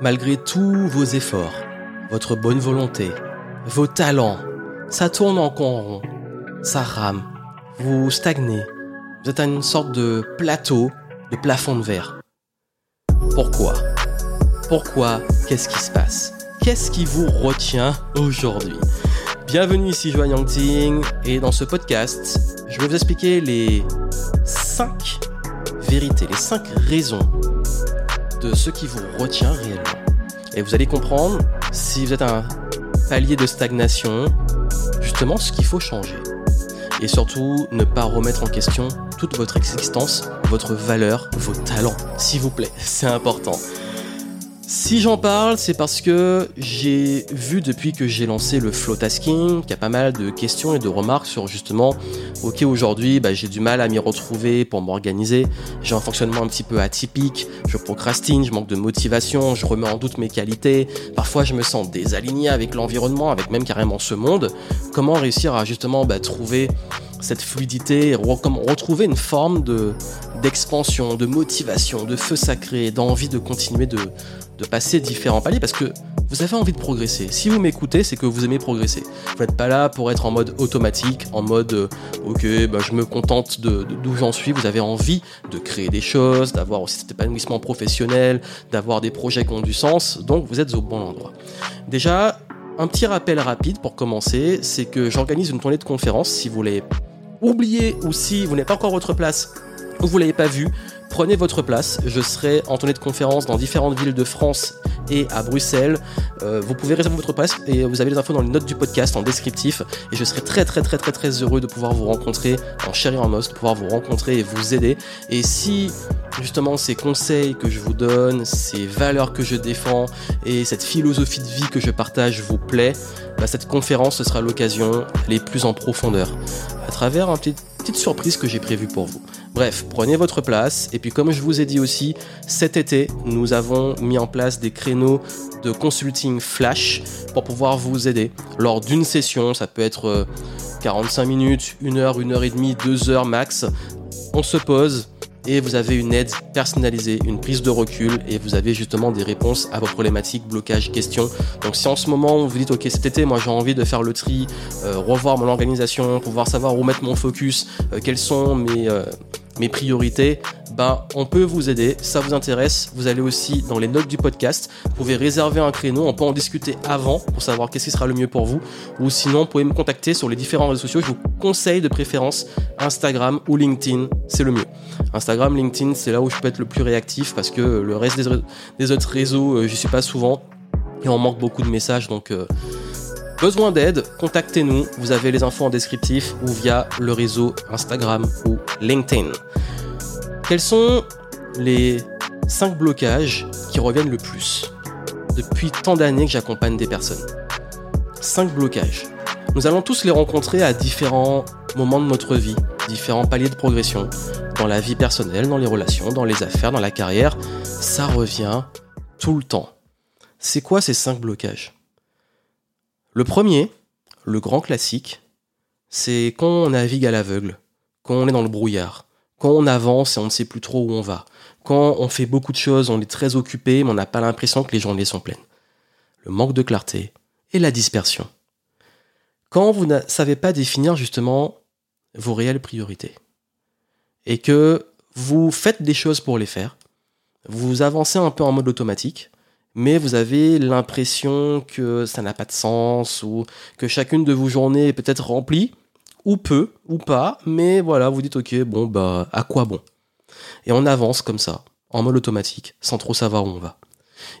malgré tous vos efforts, votre bonne volonté, vos talents, ça tourne en rond, ça rame, vous stagnez, vous êtes à une sorte de plateau, de plafond de verre. Pourquoi? Pourquoi? Qu'est-ce qui se passe? Qu'est-ce qui vous retient aujourd'hui? Bienvenue ici Joanne Yangting et dans ce podcast, je vais vous expliquer les 5 vérités, les 5 raisons de ce qui vous retient réellement. Et vous allez comprendre si vous êtes un palier de stagnation, justement ce qu'il faut changer. Et surtout, ne pas remettre en question toute votre existence, votre valeur, vos talents, s'il vous plaît. C'est important. Si j'en parle, c'est parce que j'ai vu depuis que j'ai lancé le flow tasking qu'il y a pas mal de questions et de remarques sur justement, ok aujourd'hui bah, j'ai du mal à m'y retrouver pour m'organiser, j'ai un fonctionnement un petit peu atypique, je procrastine, je manque de motivation, je remets en doute mes qualités, parfois je me sens désaligné avec l'environnement, avec même carrément ce monde. Comment réussir à justement bah, trouver cette fluidité, retrouver une forme de d'expansion, de motivation, de feu sacré, d'envie de continuer de, de passer différents paliers parce que vous avez envie de progresser. Si vous m'écoutez, c'est que vous aimez progresser. Vous n'êtes pas là pour être en mode automatique, en mode euh, ok, bah, je me contente de d'où j'en suis. Vous avez envie de créer des choses, d'avoir aussi cet épanouissement professionnel, d'avoir des projets qui ont du sens. Donc vous êtes au bon endroit. Déjà, un petit rappel rapide pour commencer, c'est que j'organise une tournée de conférences. Si vous voulez oublier ou si vous n'avez pas encore votre place ou vous l'avez pas vu, Prenez votre place, je serai en tournée de conférence dans différentes villes de France et à Bruxelles. Euh, vous pouvez réserver votre place et vous avez les infos dans les notes du podcast en descriptif. Et je serai très très très très très heureux de pouvoir vous rencontrer en chéri en most, de pouvoir vous rencontrer et vous aider. Et si justement ces conseils que je vous donne, ces valeurs que je défends et cette philosophie de vie que je partage vous plaît, bah, cette conférence ce sera l'occasion les plus en profondeur à travers un petit petite surprise que j'ai prévue pour vous. Bref, prenez votre place. Et puis comme je vous ai dit aussi, cet été, nous avons mis en place des créneaux de consulting flash pour pouvoir vous aider lors d'une session. Ça peut être 45 euh, minutes, 1 heure, 1 heure et demie, 2 heures max. On se pose, et vous avez une aide personnalisée, une prise de recul et vous avez justement des réponses à vos problématiques, blocages, questions. Donc si en ce moment vous dites ok cet été moi j'ai envie de faire le tri, euh, revoir mon organisation, pouvoir savoir où mettre mon focus, euh, quels sont mes, euh, mes priorités, ben, on peut vous aider. Ça vous intéresse, vous allez aussi dans les notes du podcast. Vous pouvez réserver un créneau, on peut en discuter avant pour savoir qu'est-ce qui sera le mieux pour vous. Ou sinon, vous pouvez me contacter sur les différents réseaux sociaux. Je vous conseille de préférence Instagram ou LinkedIn, c'est le mieux. Instagram, LinkedIn, c'est là où je peux être le plus réactif parce que le reste des, autres réseaux, euh, j'y suis pas souvent et on manque beaucoup de messages donc. Euh, besoin d'aide, contactez-nous. Vous avez les infos en descriptif ou via le réseau Instagram ou LinkedIn. Quels sont les 5 blocages qui reviennent le plus depuis tant d'années que j'accompagne des personnes? 5 blocages. Nous allons tous les rencontrer à différents moments de notre vie, différents paliers de progression, dans la vie personnelle, dans les relations, dans les affaires, dans la carrière. Ça revient tout le temps. C'est quoi ces 5 blocages? Le premier, le grand classique, c'est quand on navigue à l'aveugle, quand on est dans le brouillard quand on avance et on ne sait plus trop où on va, quand on fait beaucoup de choses, on est très occupé, mais on n'a pas l'impression que les journées sont pleines. Le manque de clarté et la dispersion. Quand vous ne savez pas définir justement vos réelles priorités et que vous faites des choses pour les faire, vous avancez un peu en mode automatique, mais vous avez l'impression que ça n'a pas de sens ou que chacune de vos journées est peut-être remplie, ou peu, ou pas, mais voilà, vous dites ok, bon, bah, à quoi bon? Et on avance comme ça, en mode automatique, sans trop savoir où on va.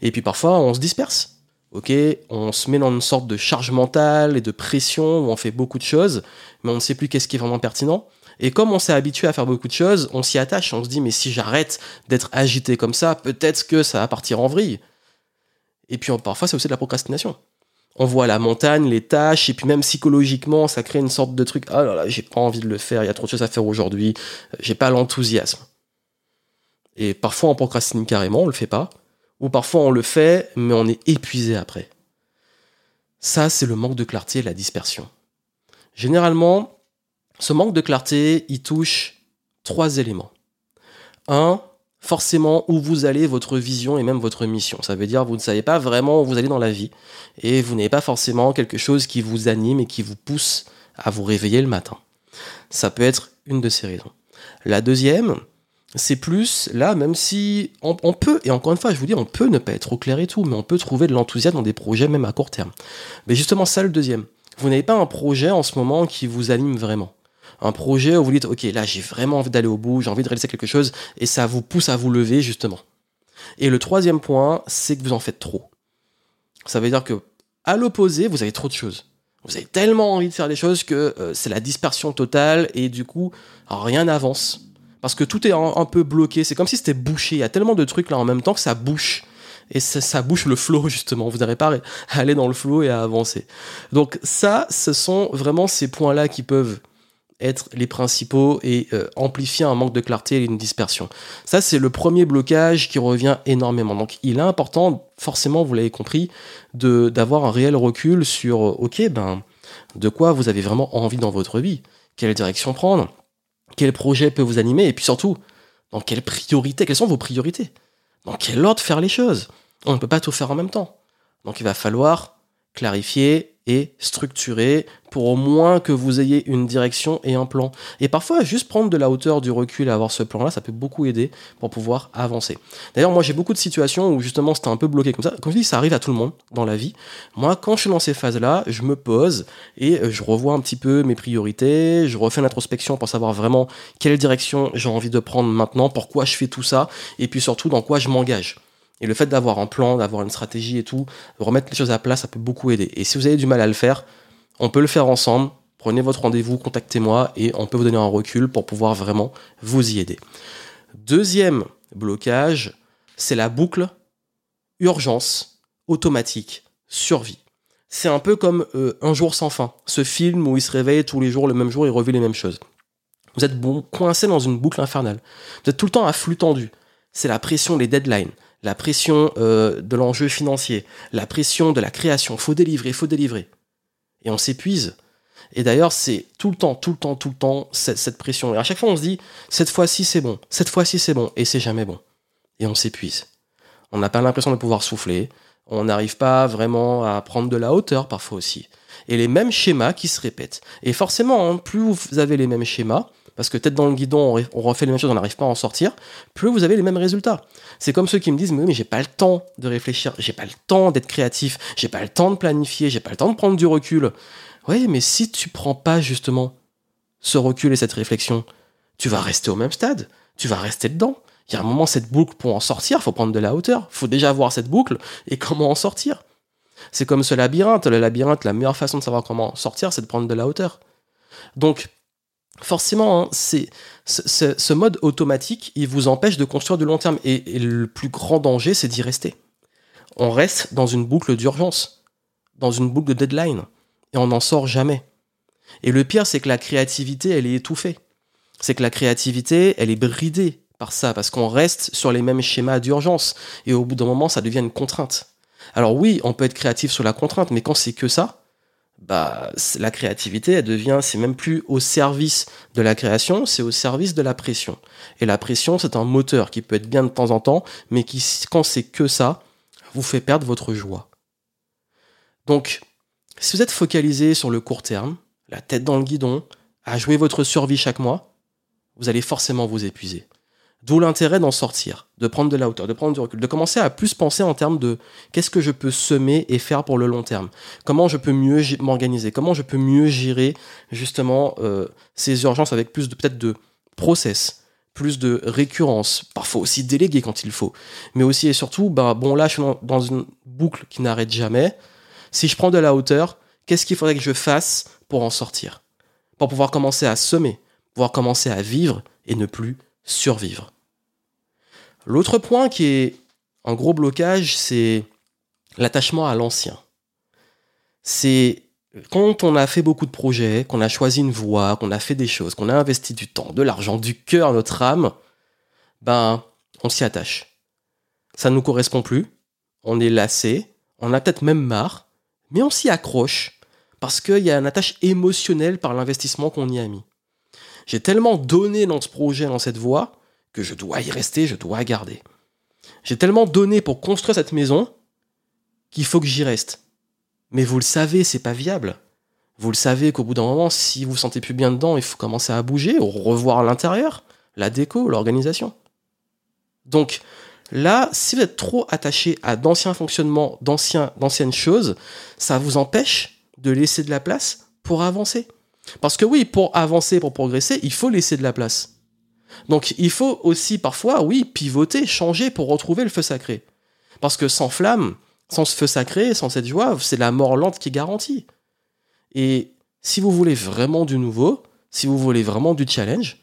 Et puis parfois, on se disperse. Ok, on se met dans une sorte de charge mentale et de pression où on fait beaucoup de choses, mais on ne sait plus qu'est-ce qui est vraiment pertinent. Et comme on s'est habitué à faire beaucoup de choses, on s'y attache. On se dit, mais si j'arrête d'être agité comme ça, peut-être que ça va partir en vrille. Et puis parfois, c'est aussi de la procrastination on voit la montagne, les tâches, et puis même psychologiquement, ça crée une sorte de truc, ah là là, j'ai pas envie de le faire, il y a trop de choses à faire aujourd'hui, j'ai pas l'enthousiasme. Et parfois on procrastine carrément, on le fait pas, ou parfois on le fait, mais on est épuisé après. Ça, c'est le manque de clarté et la dispersion. Généralement, ce manque de clarté, il touche trois éléments. Un, forcément où vous allez, votre vision et même votre mission. Ça veut dire vous ne savez pas vraiment où vous allez dans la vie et vous n'avez pas forcément quelque chose qui vous anime et qui vous pousse à vous réveiller le matin. Ça peut être une de ces raisons. La deuxième, c'est plus là, même si on, peut, et encore une fois, je vous dis, on peut ne pas être au clair et tout, mais on peut trouver de l'enthousiasme dans des projets même à court terme. Mais justement, ça le deuxième. Vous n'avez pas un projet en ce moment qui vous anime vraiment un projet où vous dites, ok, là j'ai vraiment envie d'aller au bout, j'ai envie de réaliser quelque chose, et ça vous pousse à vous lever justement. Et le troisième point, c'est que vous en faites trop. Ça veut dire que, à l'opposé, vous avez trop de choses. Vous avez tellement envie de faire des choses que euh, c'est la dispersion totale, et du coup, rien n'avance. Parce que tout est un, peu bloqué, c'est comme si c'était bouché. Il y a tellement de trucs là en même temps que ça bouche et ça, bouche le flow justement. Vous n'arrivez pas à aller dans le flow et à avancer. Donc ça, ce sont vraiment ces points-là qui peuvent être les principaux et euh, amplifier un manque de clarté et une dispersion. Ça, c'est le premier blocage qui revient énormément. Donc, il est important, forcément, vous l'avez compris, d'avoir un réel recul sur, euh, ok, ben, de quoi vous avez vraiment envie dans votre vie, quelle direction prendre, quel projet peut vous animer, et puis surtout, dans quelle priorité, quelles sont vos priorités, dans quel ordre faire les choses? On ne peut pas tout faire en même temps. Donc, il va falloir clarifier et structuré pour au moins que vous ayez une direction et un plan. Et parfois, juste prendre de la hauteur, du recul et avoir ce plan-là, ça peut beaucoup aider pour pouvoir avancer. D'ailleurs, moi, j'ai beaucoup de situations où justement c'était un peu bloqué comme ça. Comme je dis, ça arrive à tout le monde dans la vie. Moi, quand je suis dans ces phases-là, je me pose et euh, je revois un petit peu mes priorités, je refais l'introspection pour savoir vraiment quelle direction j'ai envie de prendre maintenant, pourquoi je fais tout ça, et puis surtout dans quoi je m'engage. Et le fait d'avoir un plan, d'avoir une stratégie et tout, remettre les choses à place, ça peut beaucoup aider. Et si vous avez du mal à le faire, on peut le faire ensemble. Prenez votre rendez-vous, contactez-moi et on peut vous donner un recul pour pouvoir vraiment vous y aider. Deuxième blocage, c'est la boucle urgence, automatique, survie. C'est un peu comme euh, Un jour sans fin, ce film où il se réveille tous les jours, le même jour, et revit les mêmes choses. Vous êtes coincé dans une boucle infernale. Vous êtes tout le temps à flux tendu. C'est la pression, les deadlines la pression euh, de l'enjeu financier, la pression de la création, faut délivrer, faut délivrer. Et on s'épuise. Et d'ailleurs, c'est tout le temps, tout le temps, tout le temps cette, pression. Et à chaque fois, on se dit, cette fois-ci c'est bon, cette fois-ci c'est bon, et c'est jamais bon. Et on s'épuise. On n'a pas l'impression de pouvoir souffler. On n'arrive pas vraiment à prendre de la hauteur parfois aussi. Et les mêmes schémas qui se répètent. Et forcément, hein, plus vous avez les mêmes schémas, parce que tête dans le guidon, on refait les mêmes choses, on n'arrive pas à en sortir, plus vous avez les mêmes résultats. C'est comme ceux qui me disent mais, mais j'ai pas le temps de réfléchir, j'ai pas le temps d'être créatif, j'ai pas le temps de planifier, j'ai pas le temps de prendre du recul. Oui, mais si tu prends pas justement ce recul et cette réflexion, tu vas rester au même stade, tu vas rester dedans. Il y a un moment, cette boucle, pour en sortir, faut prendre de la hauteur. faut déjà voir cette boucle et comment en sortir. C'est comme ce labyrinthe. Le labyrinthe, la meilleure façon de savoir comment en sortir, c'est de prendre de la hauteur. Donc, forcément, hein, c'est ce, mode automatique, il vous empêche de construire du long terme. Et, le plus grand danger, c'est d'y rester. On reste dans une boucle d'urgence, dans une boucle de deadline, et on n'en sort jamais. Et le pire, c'est que la créativité, elle est étouffée. C'est que la créativité, elle est bridée par ça, parce qu'on reste sur les mêmes schémas d'urgence. Et au bout d'un moment, ça devient une contrainte. Alors oui, on peut être créatif sur la contrainte, mais quand c'est que ça, bah, la créativité, elle devient, c'est même plus au service de la création, c'est au service de la pression. Et la pression, c'est un moteur qui peut être bien de temps en temps, mais qui, quand c'est que ça, vous fait perdre votre joie. Donc, si vous êtes focalisé sur le court terme, la tête dans le guidon, à jouer votre survie chaque mois, vous allez forcément vous épuiser. D'où l'intérêt d'en sortir, de prendre de la hauteur, de prendre du recul, de commencer à plus penser en termes de qu'est-ce que je peux semer et faire pour le long terme, comment je peux mieux m'organiser, comment je peux mieux gérer justement euh, ces urgences avec plus de peut-être de process, plus de récurrence, parfois aussi déléguer quand il faut, mais aussi et surtout, bah, bon là je suis dans une boucle qui n'arrête jamais, si je prends de la hauteur, qu'est-ce qu'il faudrait que je fasse pour en sortir, pour pouvoir commencer à semer, pouvoir commencer à vivre et ne plus survivre. L'autre point qui est un gros blocage, c'est l'attachement à l'ancien. C'est quand on a fait beaucoup de projets, qu'on a choisi une voie, qu'on a fait des choses, qu'on a investi du temps, de l'argent, du cœur, notre âme, ben, on s'y attache. Ça ne nous correspond plus, on est lassé, on a peut-être même marre, mais on s'y accroche parce qu'il y a une attache émotionnelle par l'investissement qu'on y a mis. J'ai tellement donné dans ce projet, dans cette voie, que je dois y rester, je dois garder. J'ai tellement donné pour construire cette maison qu'il faut que j'y reste. Mais vous le savez, c'est pas viable. Vous le savez qu'au bout d'un moment, si vous vous sentez plus bien dedans, il faut commencer à bouger, revoir l'intérieur, la déco, l'organisation. Donc là, si vous êtes trop attaché à d'anciens fonctionnements, d'anciennes choses, ça vous empêche de laisser de la place pour avancer. Parce que oui, pour avancer, pour progresser, il faut laisser de la place. Donc il faut aussi parfois, oui, pivoter, changer pour retrouver le feu sacré. Parce que sans flamme, sans ce feu sacré, sans cette joie, c'est la mort lente qui est garantie. Et si vous voulez vraiment du nouveau, si vous voulez vraiment du challenge,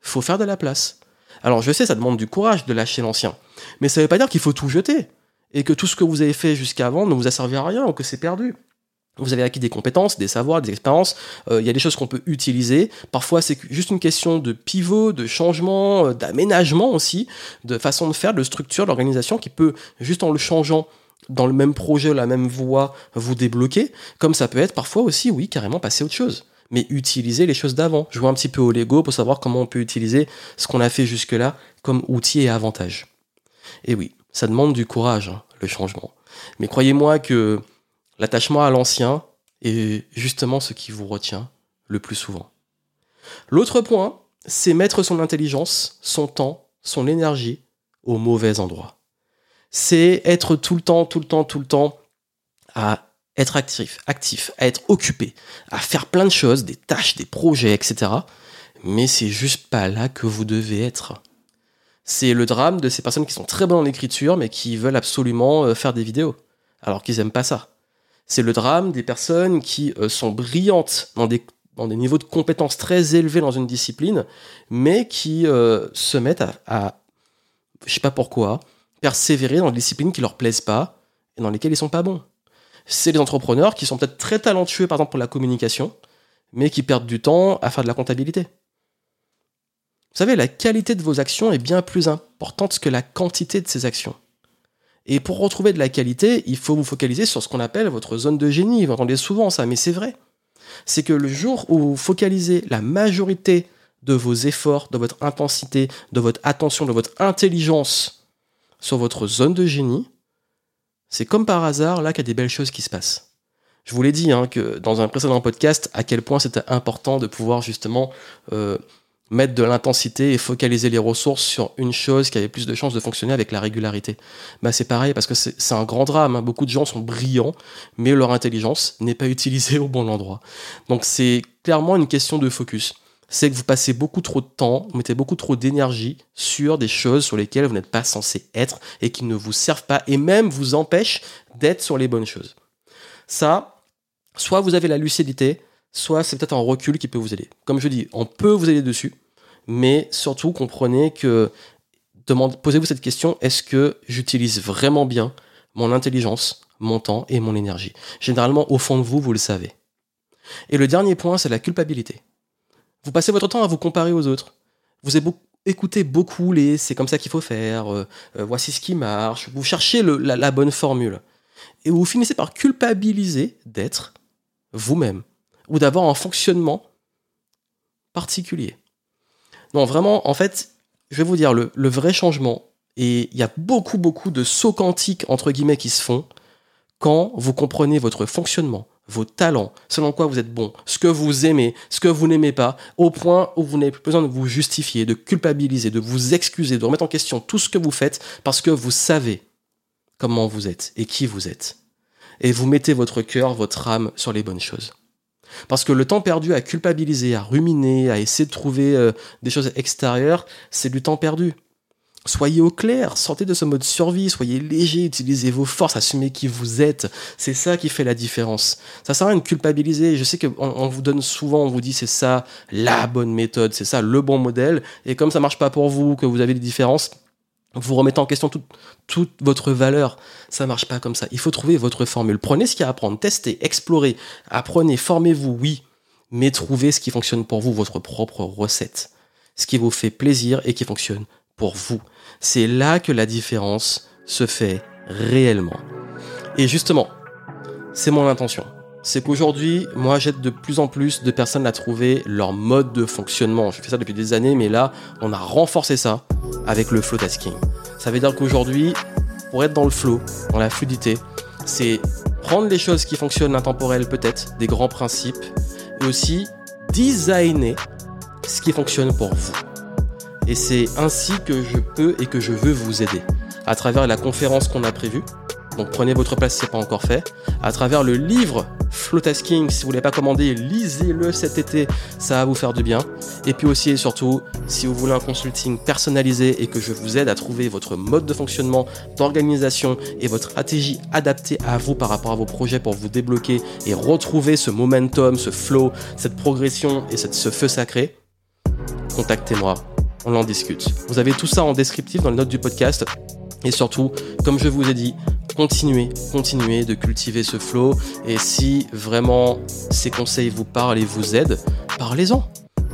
faut faire de la place. Alors je sais, ça demande du courage de lâcher l'ancien, mais ça ne veut pas dire qu'il faut tout jeter et que tout ce que vous avez fait jusqu'avant ne vous a servi à rien ou que c'est perdu. Vous avez acquis des compétences, des savoirs, des expériences. Euh, il y a des choses qu'on peut utiliser. Parfois, c'est juste une question de pivot, de changement, euh, d'aménagement aussi, de façon de faire, de structure, d'organisation qui peut, juste en le changeant, dans le même projet, la même voie, vous débloquer, comme ça peut être parfois aussi, oui, carrément passer à autre chose. Mais utiliser les choses d'avant. Jouer un petit peu au Lego pour savoir comment on peut utiliser ce qu'on a fait jusque-là comme outil et avantage. Et oui, ça demande du courage, hein, le changement. Mais croyez-moi que l'attachement à l'ancien est justement ce qui vous retient le plus souvent. L'autre point, c'est mettre son intelligence, son temps, son énergie au mauvais endroit c'est être tout le temps, tout le temps, tout le temps à être actif, actif, à être occupé, à faire plein de choses, des tâches, des projets, etc. Mais c'est juste pas là que vous devez être. C'est le drame de ces personnes qui sont très bonnes en écriture, mais qui veulent absolument euh, faire des vidéos, alors qu'ils aiment pas ça. C'est le drame des personnes qui euh, sont brillantes dans des, niveaux de compétences très élevés dans une discipline, mais qui euh, se mettent à, je sais pas pourquoi, persévérer dans des disciplines qui leur plaisent pas et dans lesquelles ils sont pas bons. C'est les entrepreneurs qui sont peut-être très talentueux, par exemple, pour la communication, mais qui perdent du temps à faire de la comptabilité. Vous savez, la qualité de vos actions est bien plus importante que la quantité de ces actions. Et pour retrouver de la qualité, il faut vous focaliser sur ce qu'on appelle votre zone de génie. Vous entendez souvent ça, mais c'est vrai. C'est que le jour où vous focalisez la majorité de vos efforts, de votre intensité, de votre attention, de votre intelligence sur votre zone de génie, c'est comme par hasard là qu'il y a des belles choses qui se passent. Je vous l'ai dit hein, que dans un précédent podcast à quel point c'était important de pouvoir justement euh, mettre de l'intensité et focaliser les ressources sur une chose qui avait plus de chances de fonctionner avec la régularité. Bah c'est pareil parce que c'est un grand drame. Hein. Beaucoup de gens sont brillants, mais leur intelligence n'est pas utilisée au bon endroit. Donc c'est clairement une question de focus c'est que vous passez beaucoup trop de temps, vous mettez beaucoup trop d'énergie sur des choses sur lesquelles vous n'êtes pas censé être et qui ne vous servent pas et même vous empêchent d'être sur les bonnes choses. Ça, soit vous avez la lucidité, soit c'est peut-être un recul qui peut vous aider. Comme je dis, on peut vous aider dessus, mais surtout comprenez que posez-vous cette question, est-ce que j'utilise vraiment bien mon intelligence, mon temps et mon énergie? Généralement, au fond de vous, vous le savez. Et le dernier point, c'est la culpabilité. Vous passez votre temps à vous comparer aux autres. Vous écoutez beaucoup les c'est comme ça qu'il faut faire, euh, euh, voici ce qui marche. Vous cherchez la, bonne formule. Et vous finissez par culpabiliser d'être vous-même ou d'avoir un fonctionnement particulier. Non, vraiment, en fait, je vais vous dire, le, vrai changement, et il y a beaucoup, beaucoup de sauts quantiques, entre guillemets, qui se font quand vous comprenez votre fonctionnement, vos talents, selon quoi vous êtes bon, ce que vous aimez, ce que vous n'aimez pas, au point où vous n'avez plus besoin de vous justifier, de culpabiliser, de vous excuser, de remettre en question tout ce que vous faites parce que vous savez comment vous êtes et qui vous êtes. Et vous mettez votre cœur, votre âme sur les bonnes choses. Parce que le temps perdu à culpabiliser, à ruminer, à essayer de trouver euh, des choses extérieures, c'est du temps perdu. Soyez au clair, sortez de ce mode survie, soyez léger, utilisez vos forces, assumez qui vous êtes. C'est ça qui fait la différence. Ça sert à rien de culpabiliser. Je sais qu'on on vous donne souvent, on vous dit c'est ça la bonne méthode, c'est ça le bon modèle. Et comme ça marche pas pour vous, que vous avez des différences, vous remettez en question toute, votre valeur. Ça marche pas comme ça. Il faut trouver votre formule. Prenez ce qu'il y a à apprendre, testez, explorez, apprenez, formez-vous, oui, mais trouvez ce qui fonctionne pour vous, votre propre recette. Ce qui vous fait plaisir et qui fonctionne pour vous. C'est là que la différence se fait réellement. Et justement, c'est mon intention c'est qu'aujourd'hui, moi, j'aide de plus en plus de personnes à trouver leur mode de fonctionnement. Je fais ça depuis des années, mais là, on a renforcé ça avec le flow tasking. Ça veut dire qu'aujourd'hui, pour être dans le flow, dans la fluidité, c'est prendre les choses qui fonctionnent intemporelles peut-être, des grands principes, et aussi designer ce qui fonctionne pour vous. Et c'est ainsi que je peux et que je veux vous aider. À travers la conférence qu'on a prévue, donc prenez votre place si ce n'est pas encore fait, à travers le livre Flowtasking, si vous ne l'avez pas commandé, lisez-le cet été, ça va vous faire du bien. Et puis aussi et surtout, si vous voulez un consulting personnalisé et que je vous aide à trouver votre mode de fonctionnement, d'organisation et votre stratégie adaptée à vous par rapport à vos projets pour vous débloquer et retrouver ce momentum, ce flow, cette progression et ce feu sacré, contactez-moi, on en discute. Vous avez tout ça en descriptif dans les notes du podcast. Et surtout, comme je vous ai dit, continuez, continuez de cultiver ce flow. Et si vraiment ces conseils vous parlent et vous aident, parlez-en.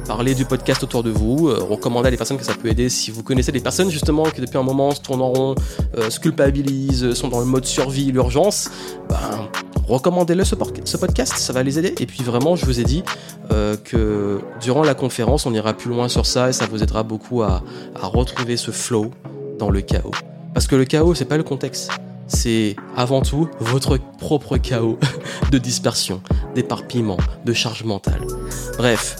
Parlez du podcast autour de vous, euh, recommandez à des personnes que ça peut aider. Si vous connaissez des personnes justement qui depuis un moment se tournent en rond, euh, se culpabilisent, sont dans le mode survie, l'urgence, ben, recommandez-le ce, podcast, ça va les aider. Et puis vraiment, je vous ai dit euh, que durant la conférence, on ira plus loin sur ça et ça vous aidera beaucoup à, à retrouver ce flow dans le chaos. Parce que le chaos, c'est pas le contexte. C'est avant tout votre propre chaos de dispersion, d'éparpillement, de charge mentale. Bref,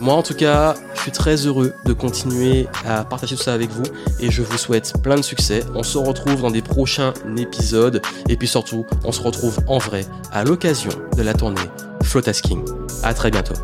moi en tout cas, je suis très heureux de continuer à partager tout ça avec vous et je vous souhaite plein de succès. On se retrouve dans des prochains épisodes et puis surtout, on se retrouve en vrai à l'occasion de la tournée Flotasking. À très bientôt.